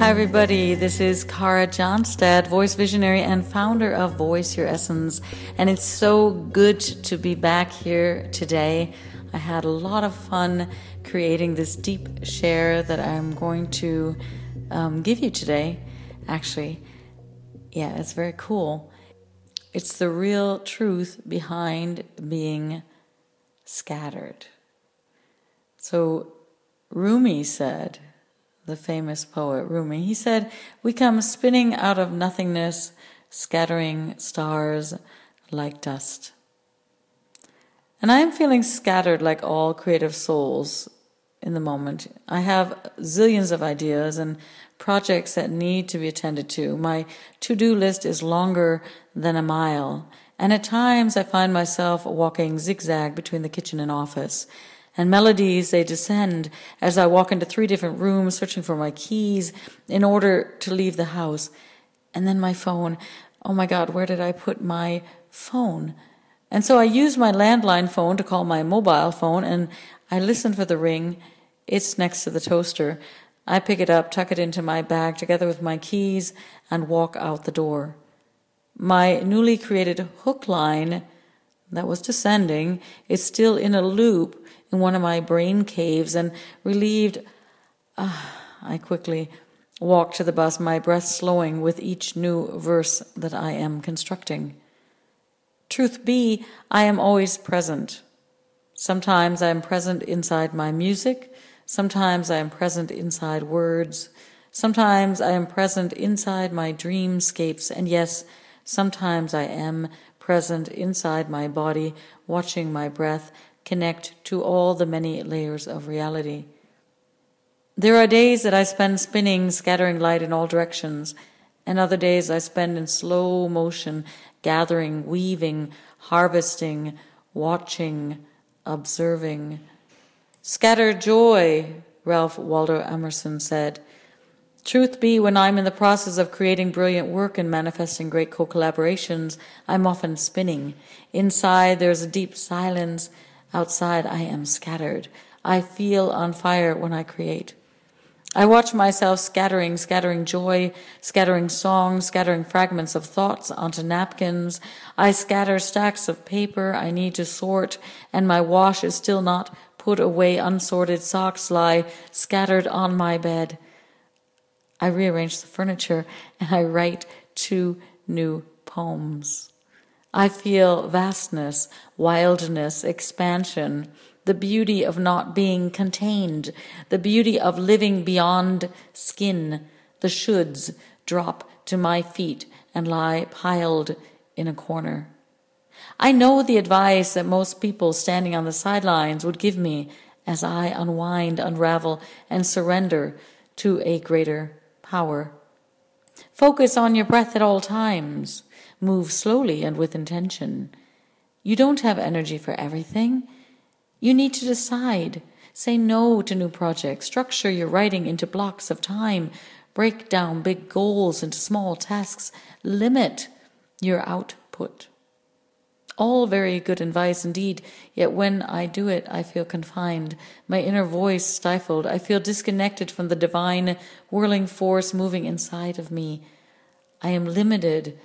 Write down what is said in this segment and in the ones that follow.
Hi, everybody. This is Kara Johnstad, voice visionary and founder of Voice Your Essence. And it's so good to be back here today. I had a lot of fun creating this deep share that I'm going to um, give you today. Actually, yeah, it's very cool. It's the real truth behind being scattered. So, Rumi said, the famous poet Rumi. He said, We come spinning out of nothingness, scattering stars like dust. And I am feeling scattered like all creative souls in the moment. I have zillions of ideas and projects that need to be attended to. My to do list is longer than a mile. And at times I find myself walking zigzag between the kitchen and office and melodies they descend as I walk into three different rooms searching for my keys in order to leave the house. And then my phone. Oh my God, where did I put my phone? And so I use my landline phone to call my mobile phone and I listen for the ring. It's next to the toaster. I pick it up, tuck it into my bag together with my keys, and walk out the door. My newly created hook line that was descending is still in a loop in one of my brain caves and relieved, uh, I quickly walked to the bus, my breath slowing with each new verse that I am constructing. Truth be, I am always present. Sometimes I am present inside my music. Sometimes I am present inside words. Sometimes I am present inside my dreamscapes. And yes, sometimes I am present inside my body, watching my breath connect to all the many layers of reality. There are days that I spend spinning, scattering light in all directions, and other days I spend in slow motion, gathering, weaving, harvesting, watching, observing. Scatter joy, Ralph Waldo Emerson said. Truth be, when I'm in the process of creating brilliant work and manifesting great co collaborations, I'm often spinning. Inside, there's a deep silence Outside, I am scattered. I feel on fire when I create. I watch myself scattering, scattering joy, scattering songs, scattering fragments of thoughts onto napkins. I scatter stacks of paper I need to sort, and my wash is still not put away. Unsorted socks lie scattered on my bed. I rearrange the furniture and I write two new poems. I feel vastness, wildness, expansion, the beauty of not being contained, the beauty of living beyond skin. The shoulds drop to my feet and lie piled in a corner. I know the advice that most people standing on the sidelines would give me as I unwind, unravel, and surrender to a greater power. Focus on your breath at all times. Move slowly and with intention. You don't have energy for everything. You need to decide. Say no to new projects. Structure your writing into blocks of time. Break down big goals into small tasks. Limit your output. All very good advice indeed, yet when I do it, I feel confined, my inner voice stifled. I feel disconnected from the divine whirling force moving inside of me. I am limited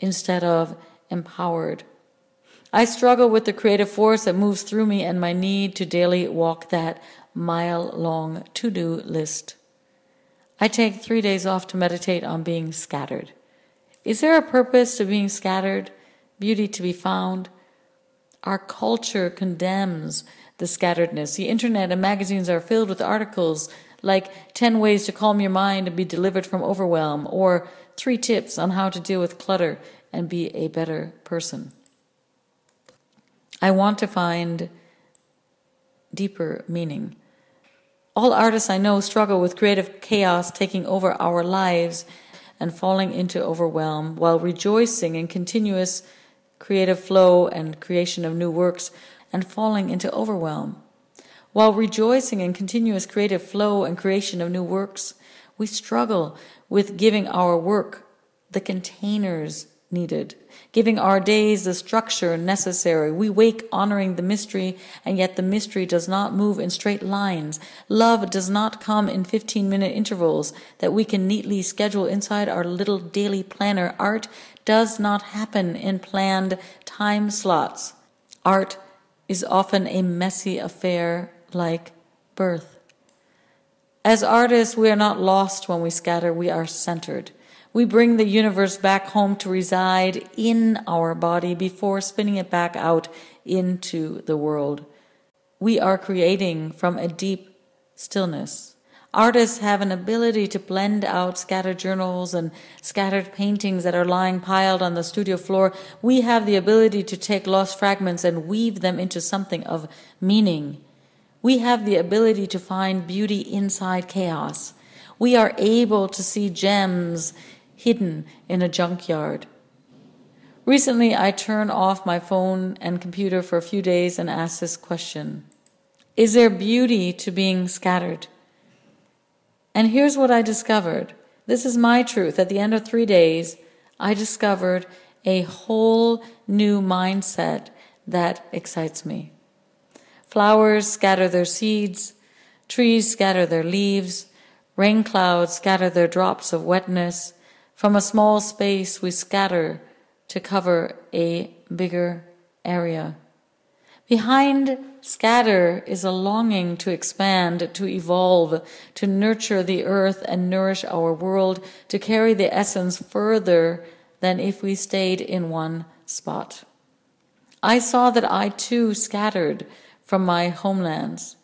instead of empowered. I struggle with the creative force that moves through me and my need to daily walk that mile long to do list. I take three days off to meditate on being scattered. Is there a purpose to being scattered? Beauty to be found? Our culture condemns the scatteredness. The internet and magazines are filled with articles like 10 ways to calm your mind and be delivered from overwhelm, or three tips on how to deal with clutter and be a better person. I want to find deeper meaning. All artists I know struggle with creative chaos taking over our lives and falling into overwhelm while rejoicing in continuous creative flow and creation of new works and falling into overwhelm. While rejoicing in continuous creative flow and creation of new works, we struggle with giving our work the containers needed, giving our days the structure necessary. We wake honoring the mystery, and yet the mystery does not move in straight lines. Love does not come in 15 minute intervals that we can neatly schedule inside our little daily planner. Art does not happen in planned time slots. Art is often a messy affair like birth. As artists, we are not lost when we scatter, we are centered. We bring the universe back home to reside in our body before spinning it back out into the world. We are creating from a deep stillness. Artists have an ability to blend out scattered journals and scattered paintings that are lying piled on the studio floor. We have the ability to take lost fragments and weave them into something of meaning. We have the ability to find beauty inside chaos. We are able to see gems hidden in a junkyard. Recently, I turned off my phone and computer for a few days and asked this question Is there beauty to being scattered? And here's what I discovered this is my truth. At the end of three days, I discovered a whole new mindset that excites me. Flowers scatter their seeds, trees scatter their leaves, rain clouds scatter their drops of wetness. From a small space, we scatter to cover a bigger area. Behind scatter is a longing to expand, to evolve, to nurture the earth and nourish our world, to carry the essence further than if we stayed in one spot. I saw that I too scattered from my homelands.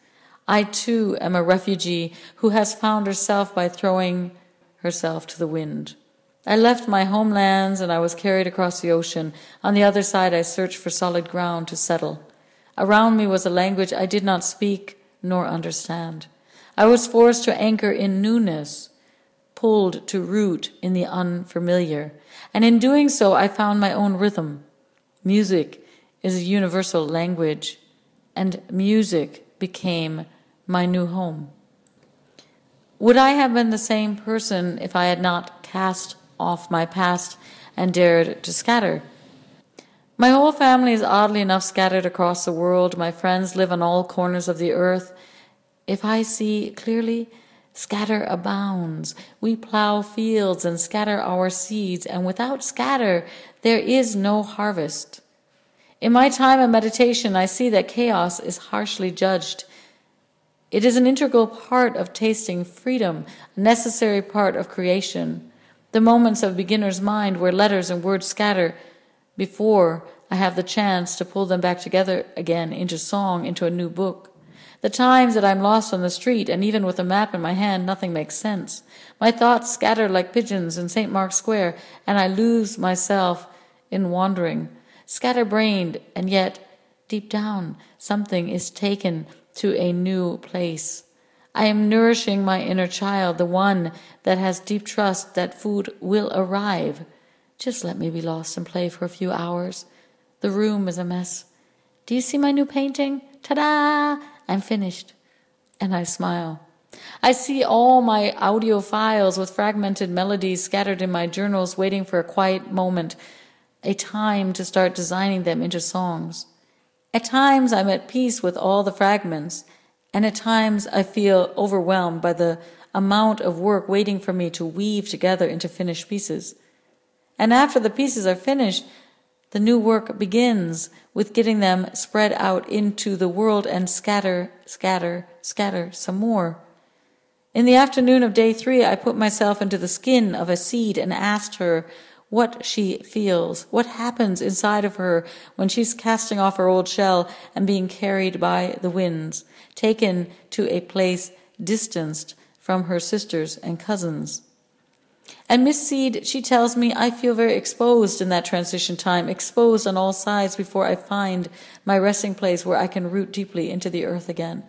I too am a refugee who has found herself by throwing herself to the wind. I left my homelands and I was carried across the ocean. On the other side, I searched for solid ground to settle. Around me was a language I did not speak nor understand. I was forced to anchor in newness, pulled to root in the unfamiliar. And in doing so, I found my own rhythm. Music is a universal language and music became my new home. Would I have been the same person if I had not cast off my past and dared to scatter? My whole family is oddly enough scattered across the world. My friends live on all corners of the earth. If I see clearly, scatter abounds. We plow fields and scatter our seeds, and without scatter, there is no harvest. In my time of meditation, I see that chaos is harshly judged. It is an integral part of tasting freedom, a necessary part of creation. The moments of beginner's mind where letters and words scatter before I have the chance to pull them back together again into song, into a new book. The times that I'm lost on the street, and even with a map in my hand, nothing makes sense. My thoughts scatter like pigeons in St. Mark's Square, and I lose myself in wandering scatterbrained, and yet deep down something is taken to a new place. I am nourishing my inner child, the one that has deep trust that food will arrive. Just let me be lost and play for a few hours. The room is a mess. Do you see my new painting? Ta da! I'm finished. And I smile. I see all my audio files with fragmented melodies scattered in my journals, waiting for a quiet moment a time to start designing them into songs. At times I'm at peace with all the fragments, and at times I feel overwhelmed by the amount of work waiting for me to weave together into finished pieces. And after the pieces are finished, the new work begins with getting them spread out into the world and scatter, scatter, scatter some more. In the afternoon of day three, I put myself into the skin of a seed and asked her what she feels, what happens inside of her when she's casting off her old shell and being carried by the winds, taken to a place distanced from her sisters and cousins. And Miss Seed, she tells me I feel very exposed in that transition time, exposed on all sides before I find my resting place where I can root deeply into the earth again.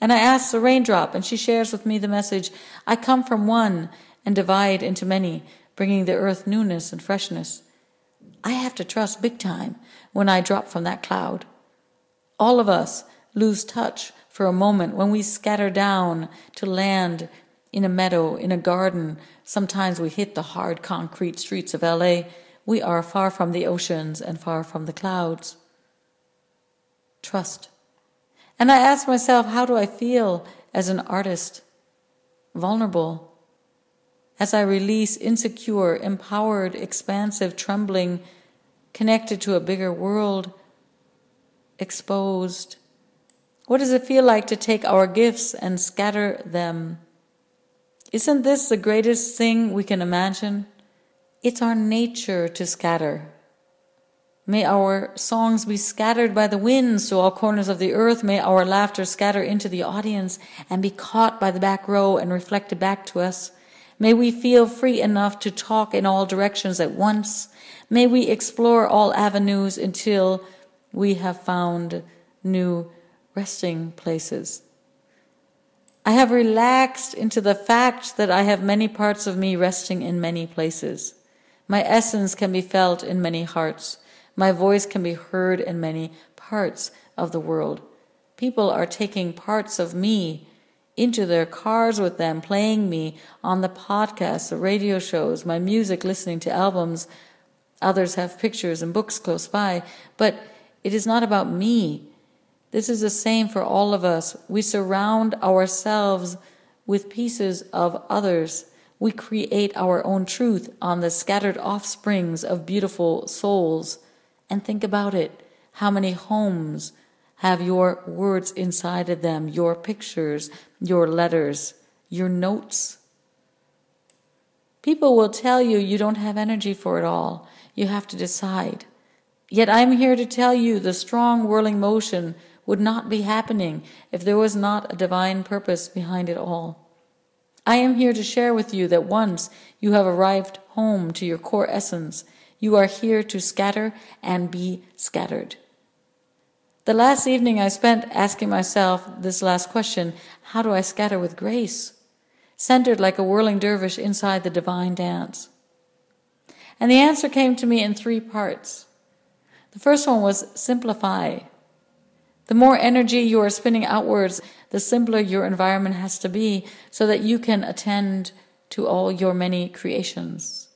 And I ask the raindrop, and she shares with me the message I come from one and divide into many, bringing the earth newness and freshness. I have to trust big time when I drop from that cloud. All of us lose touch for a moment when we scatter down to land in a meadow, in a garden. Sometimes we hit the hard concrete streets of LA. We are far from the oceans and far from the clouds. Trust. And I ask myself, how do I feel as an artist? Vulnerable. As I release insecure, empowered, expansive, trembling, connected to a bigger world, exposed. What does it feel like to take our gifts and scatter them? Isn't this the greatest thing we can imagine? It's our nature to scatter. May our songs be scattered by the winds to all corners of the earth. May our laughter scatter into the audience and be caught by the back row and reflected back to us. May we feel free enough to talk in all directions at once. May we explore all avenues until we have found new resting places. I have relaxed into the fact that I have many parts of me resting in many places. My essence can be felt in many hearts. My voice can be heard in many parts of the world. People are taking parts of me into their cars with them, playing me on the podcasts, the radio shows, my music, listening to albums. Others have pictures and books close by, but it is not about me. This is the same for all of us. We surround ourselves with pieces of others. We create our own truth on the scattered offsprings of beautiful souls. And think about it. How many homes have your words inside of them, your pictures, your letters, your notes. People will tell you you don't have energy for it all. You have to decide. Yet I'm here to tell you the strong whirling motion would not be happening if there was not a divine purpose behind it all. I am here to share with you that once you have arrived home to your core essence, you are here to scatter and be scattered. The last evening I spent asking myself this last question how do I scatter with grace? Centered like a whirling dervish inside the divine dance. And the answer came to me in three parts. The first one was simplify. The more energy you are spinning outwards, the simpler your environment has to be so that you can attend to all your many creations.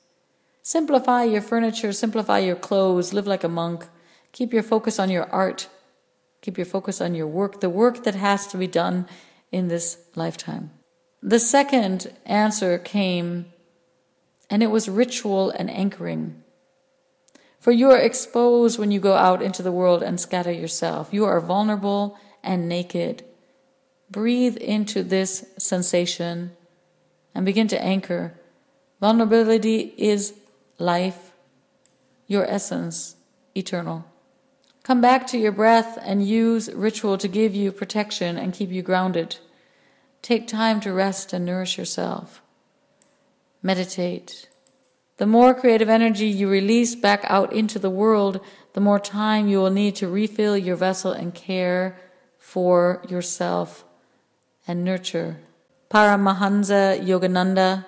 Simplify your furniture, simplify your clothes, live like a monk, keep your focus on your art Keep your focus on your work, the work that has to be done in this lifetime. The second answer came, and it was ritual and anchoring. For you are exposed when you go out into the world and scatter yourself. You are vulnerable and naked. Breathe into this sensation and begin to anchor. Vulnerability is life, your essence, eternal. Come back to your breath and use ritual to give you protection and keep you grounded. Take time to rest and nourish yourself. Meditate. The more creative energy you release back out into the world, the more time you will need to refill your vessel and care for yourself and nurture. Paramahansa Yogananda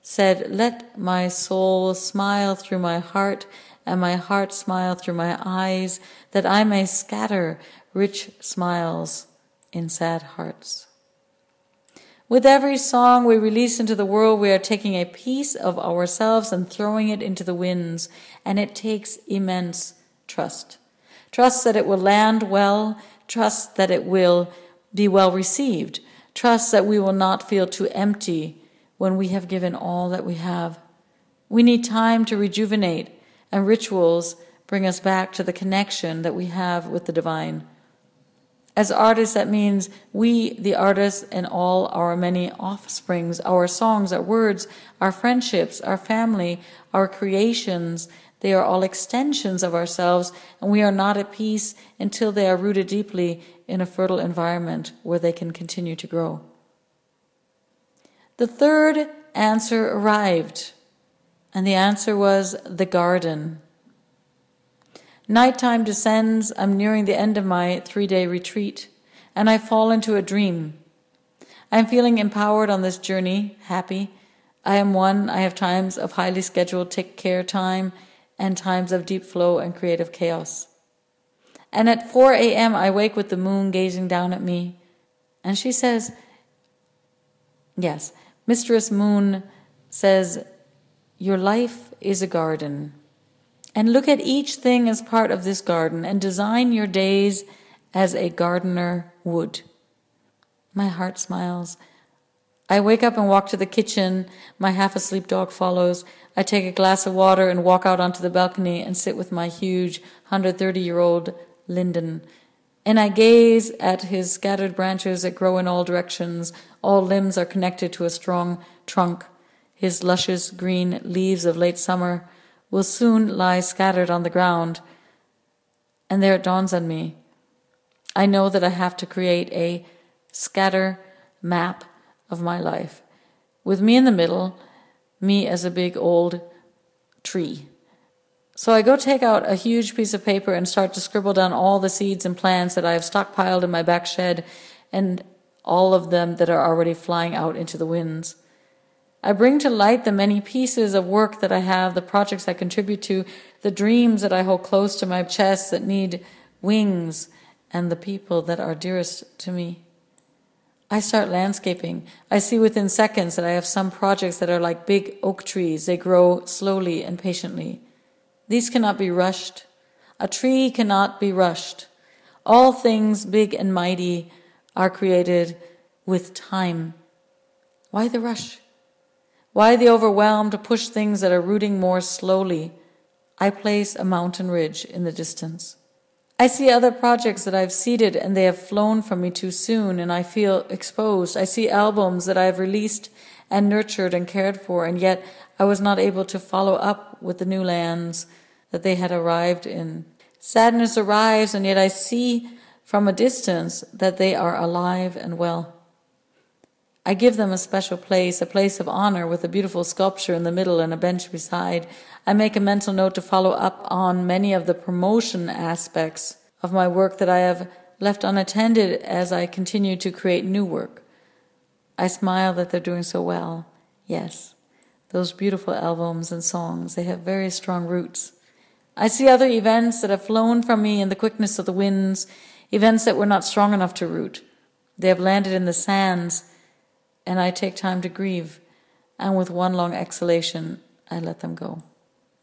said, Let my soul smile through my heart and my heart smile through my eyes, that I may scatter rich smiles in sad hearts. With every song we release into the world, we are taking a piece of ourselves and throwing it into the winds, and it takes immense trust. Trust that it will land well, trust that it will be well received, trust that we will not feel too empty when we have given all that we have. We need time to rejuvenate and rituals bring us back to the connection that we have with the divine. As artists, that means we, the artists, and all our many offsprings, our songs, our words, our friendships, our family, our creations, they are all extensions of ourselves, and we are not at peace until they are rooted deeply in a fertile environment where they can continue to grow. The third answer arrived and the answer was the garden. Nighttime descends, I'm nearing the end of my three day retreat, and I fall into a dream. I'm feeling empowered on this journey, happy. I am one, I have times of highly scheduled take care time and times of deep flow and creative chaos. And at 4 a.m., I wake with the moon gazing down at me. And she says, Yes, Mistress Moon says, your life is a garden. And look at each thing as part of this garden and design your days as a gardener would. My heart smiles. I wake up and walk to the kitchen. My half asleep dog follows. I take a glass of water and walk out onto the balcony and sit with my huge 130 year old linden. And I gaze at his scattered branches that grow in all directions. All limbs are connected to a strong trunk. His luscious green leaves of late summer will soon lie scattered on the ground. And there it dawns on me. I know that I have to create a scatter map of my life with me in the middle, me as a big old tree. So I go take out a huge piece of paper and start to scribble down all the seeds and plants that I have stockpiled in my back shed and all of them that are already flying out into the winds. I bring to light the many pieces of work that I have, the projects I contribute to, the dreams that I hold close to my chest that need wings, and the people that are dearest to me. I start landscaping. I see within seconds that I have some projects that are like big oak trees. They grow slowly and patiently. These cannot be rushed. A tree cannot be rushed. All things big and mighty are created with time. Why the rush? Why the overwhelmed push things that are rooting more slowly? I place a mountain ridge in the distance. I see other projects that I've seeded and they have flown from me too soon and I feel exposed. I see albums that I've released and nurtured and cared for and yet I was not able to follow up with the new lands that they had arrived in. Sadness arrives and yet I see from a distance that they are alive and well. I give them a special place, a place of honor with a beautiful sculpture in the middle and a bench beside. I make a mental note to follow up on many of the promotion aspects of my work that I have left unattended as I continue to create new work. I smile that they're doing so well. Yes, those beautiful albums and songs, they have very strong roots. I see other events that have flown from me in the quickness of the winds, events that were not strong enough to root. They have landed in the sands and I take time to grieve, and with one long exhalation, I let them go.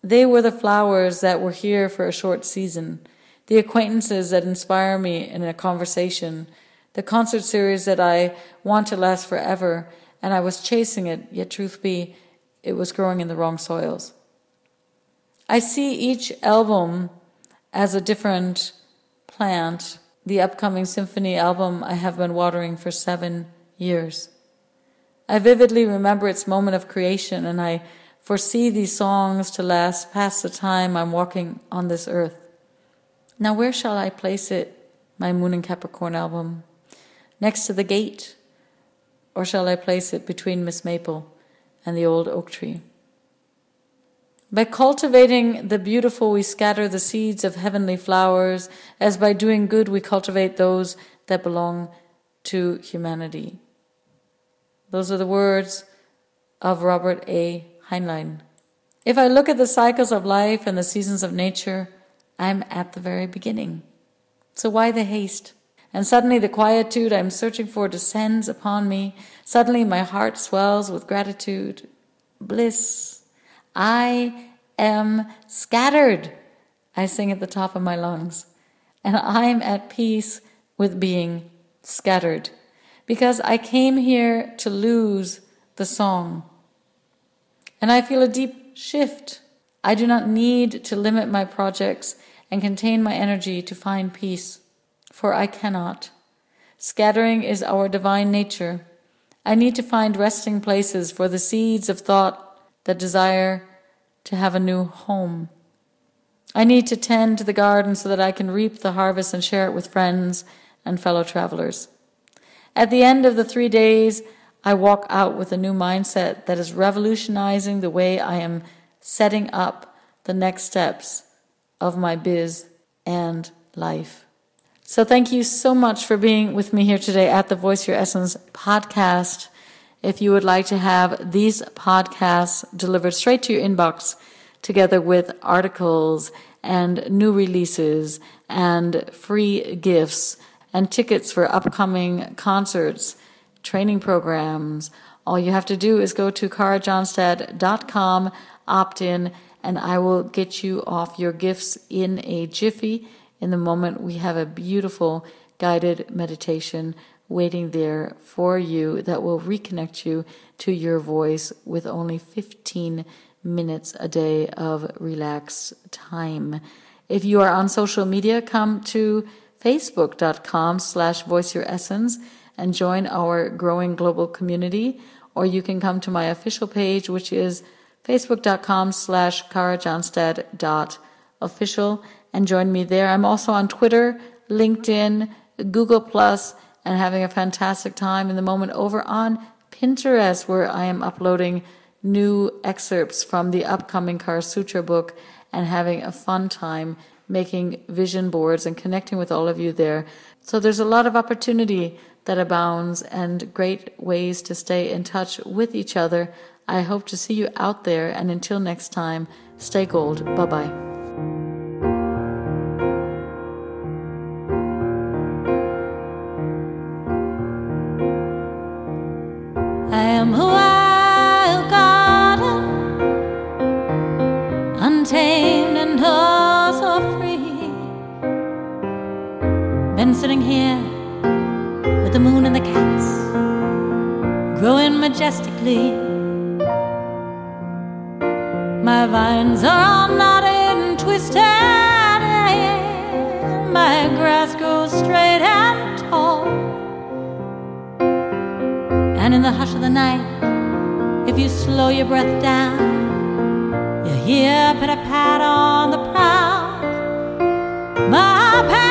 They were the flowers that were here for a short season, the acquaintances that inspire me in a conversation, the concert series that I want to last forever, and I was chasing it, yet truth be, it was growing in the wrong soils. I see each album as a different plant. The upcoming symphony album I have been watering for seven years. I vividly remember its moment of creation, and I foresee these songs to last past the time I'm walking on this earth. Now, where shall I place it, my Moon and Capricorn album? Next to the gate? Or shall I place it between Miss Maple and the old oak tree? By cultivating the beautiful, we scatter the seeds of heavenly flowers, as by doing good, we cultivate those that belong to humanity. Those are the words of Robert A. Heinlein. If I look at the cycles of life and the seasons of nature, I'm at the very beginning. So why the haste? And suddenly the quietude I'm searching for descends upon me. Suddenly my heart swells with gratitude, bliss. I am scattered, I sing at the top of my lungs. And I'm at peace with being scattered because I came here to lose the song. And I feel a deep shift. I do not need to limit my projects and contain my energy to find peace, for I cannot. Scattering is our divine nature. I need to find resting places for the seeds of thought that desire to have a new home. I need to tend to the garden so that I can reap the harvest and share it with friends and fellow travelers. At the end of the three days, I walk out with a new mindset that is revolutionizing the way I am setting up the next steps of my biz and life. So thank you so much for being with me here today at the Voice Your Essence podcast. If you would like to have these podcasts delivered straight to your inbox together with articles and new releases and free gifts and tickets for upcoming concerts, training programs. All you have to do is go to karajohnstad.com, opt in, and I will get you off your gifts in a jiffy. In the moment, we have a beautiful guided meditation waiting there for you that will reconnect you to your voice with only 15 minutes a day of relaxed time. If you are on social media, come to facebook.com slash voice your essence and join our growing global community. Or you can come to my official page, which is facebook.com slash dot official and join me there. I'm also on Twitter, LinkedIn, Google Plus, and having a fantastic time in the moment over on Pinterest, where I am uploading new excerpts from the upcoming Kara Sutra book and having a fun time making vision boards and connecting with all of you there. So there's a lot of opportunity that abounds and great ways to stay in touch with each other. I hope to see you out there. And until next time, stay gold. Bye bye. Here with the moon and the cats growing majestically. My vines are all knotted and twisted, my grass grows straight and tall. And in the hush of the night, if you slow your breath down, you hear a pat on the prowl. My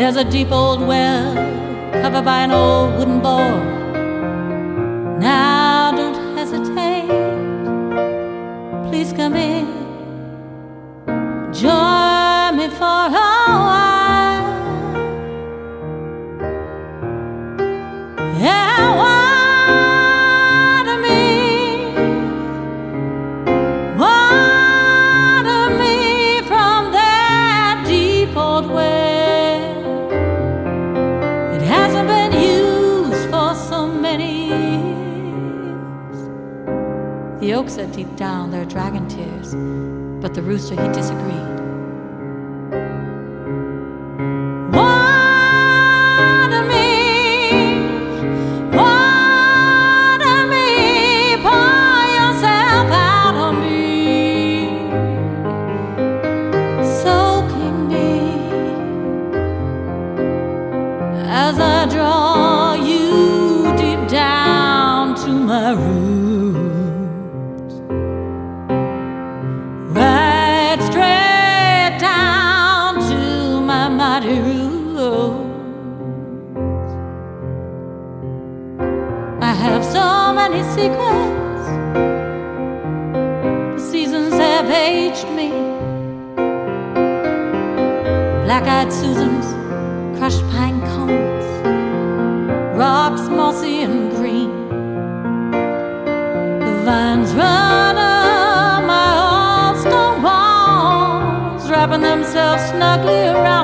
There's a deep old well covered by an old wooden board. But the rooster he disagreed.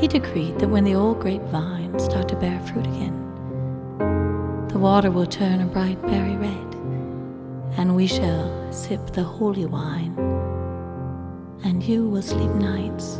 He decreed that when the old grapevines start to bear fruit again, the water will turn a bright berry red, and we shall sip the holy wine, and you will sleep nights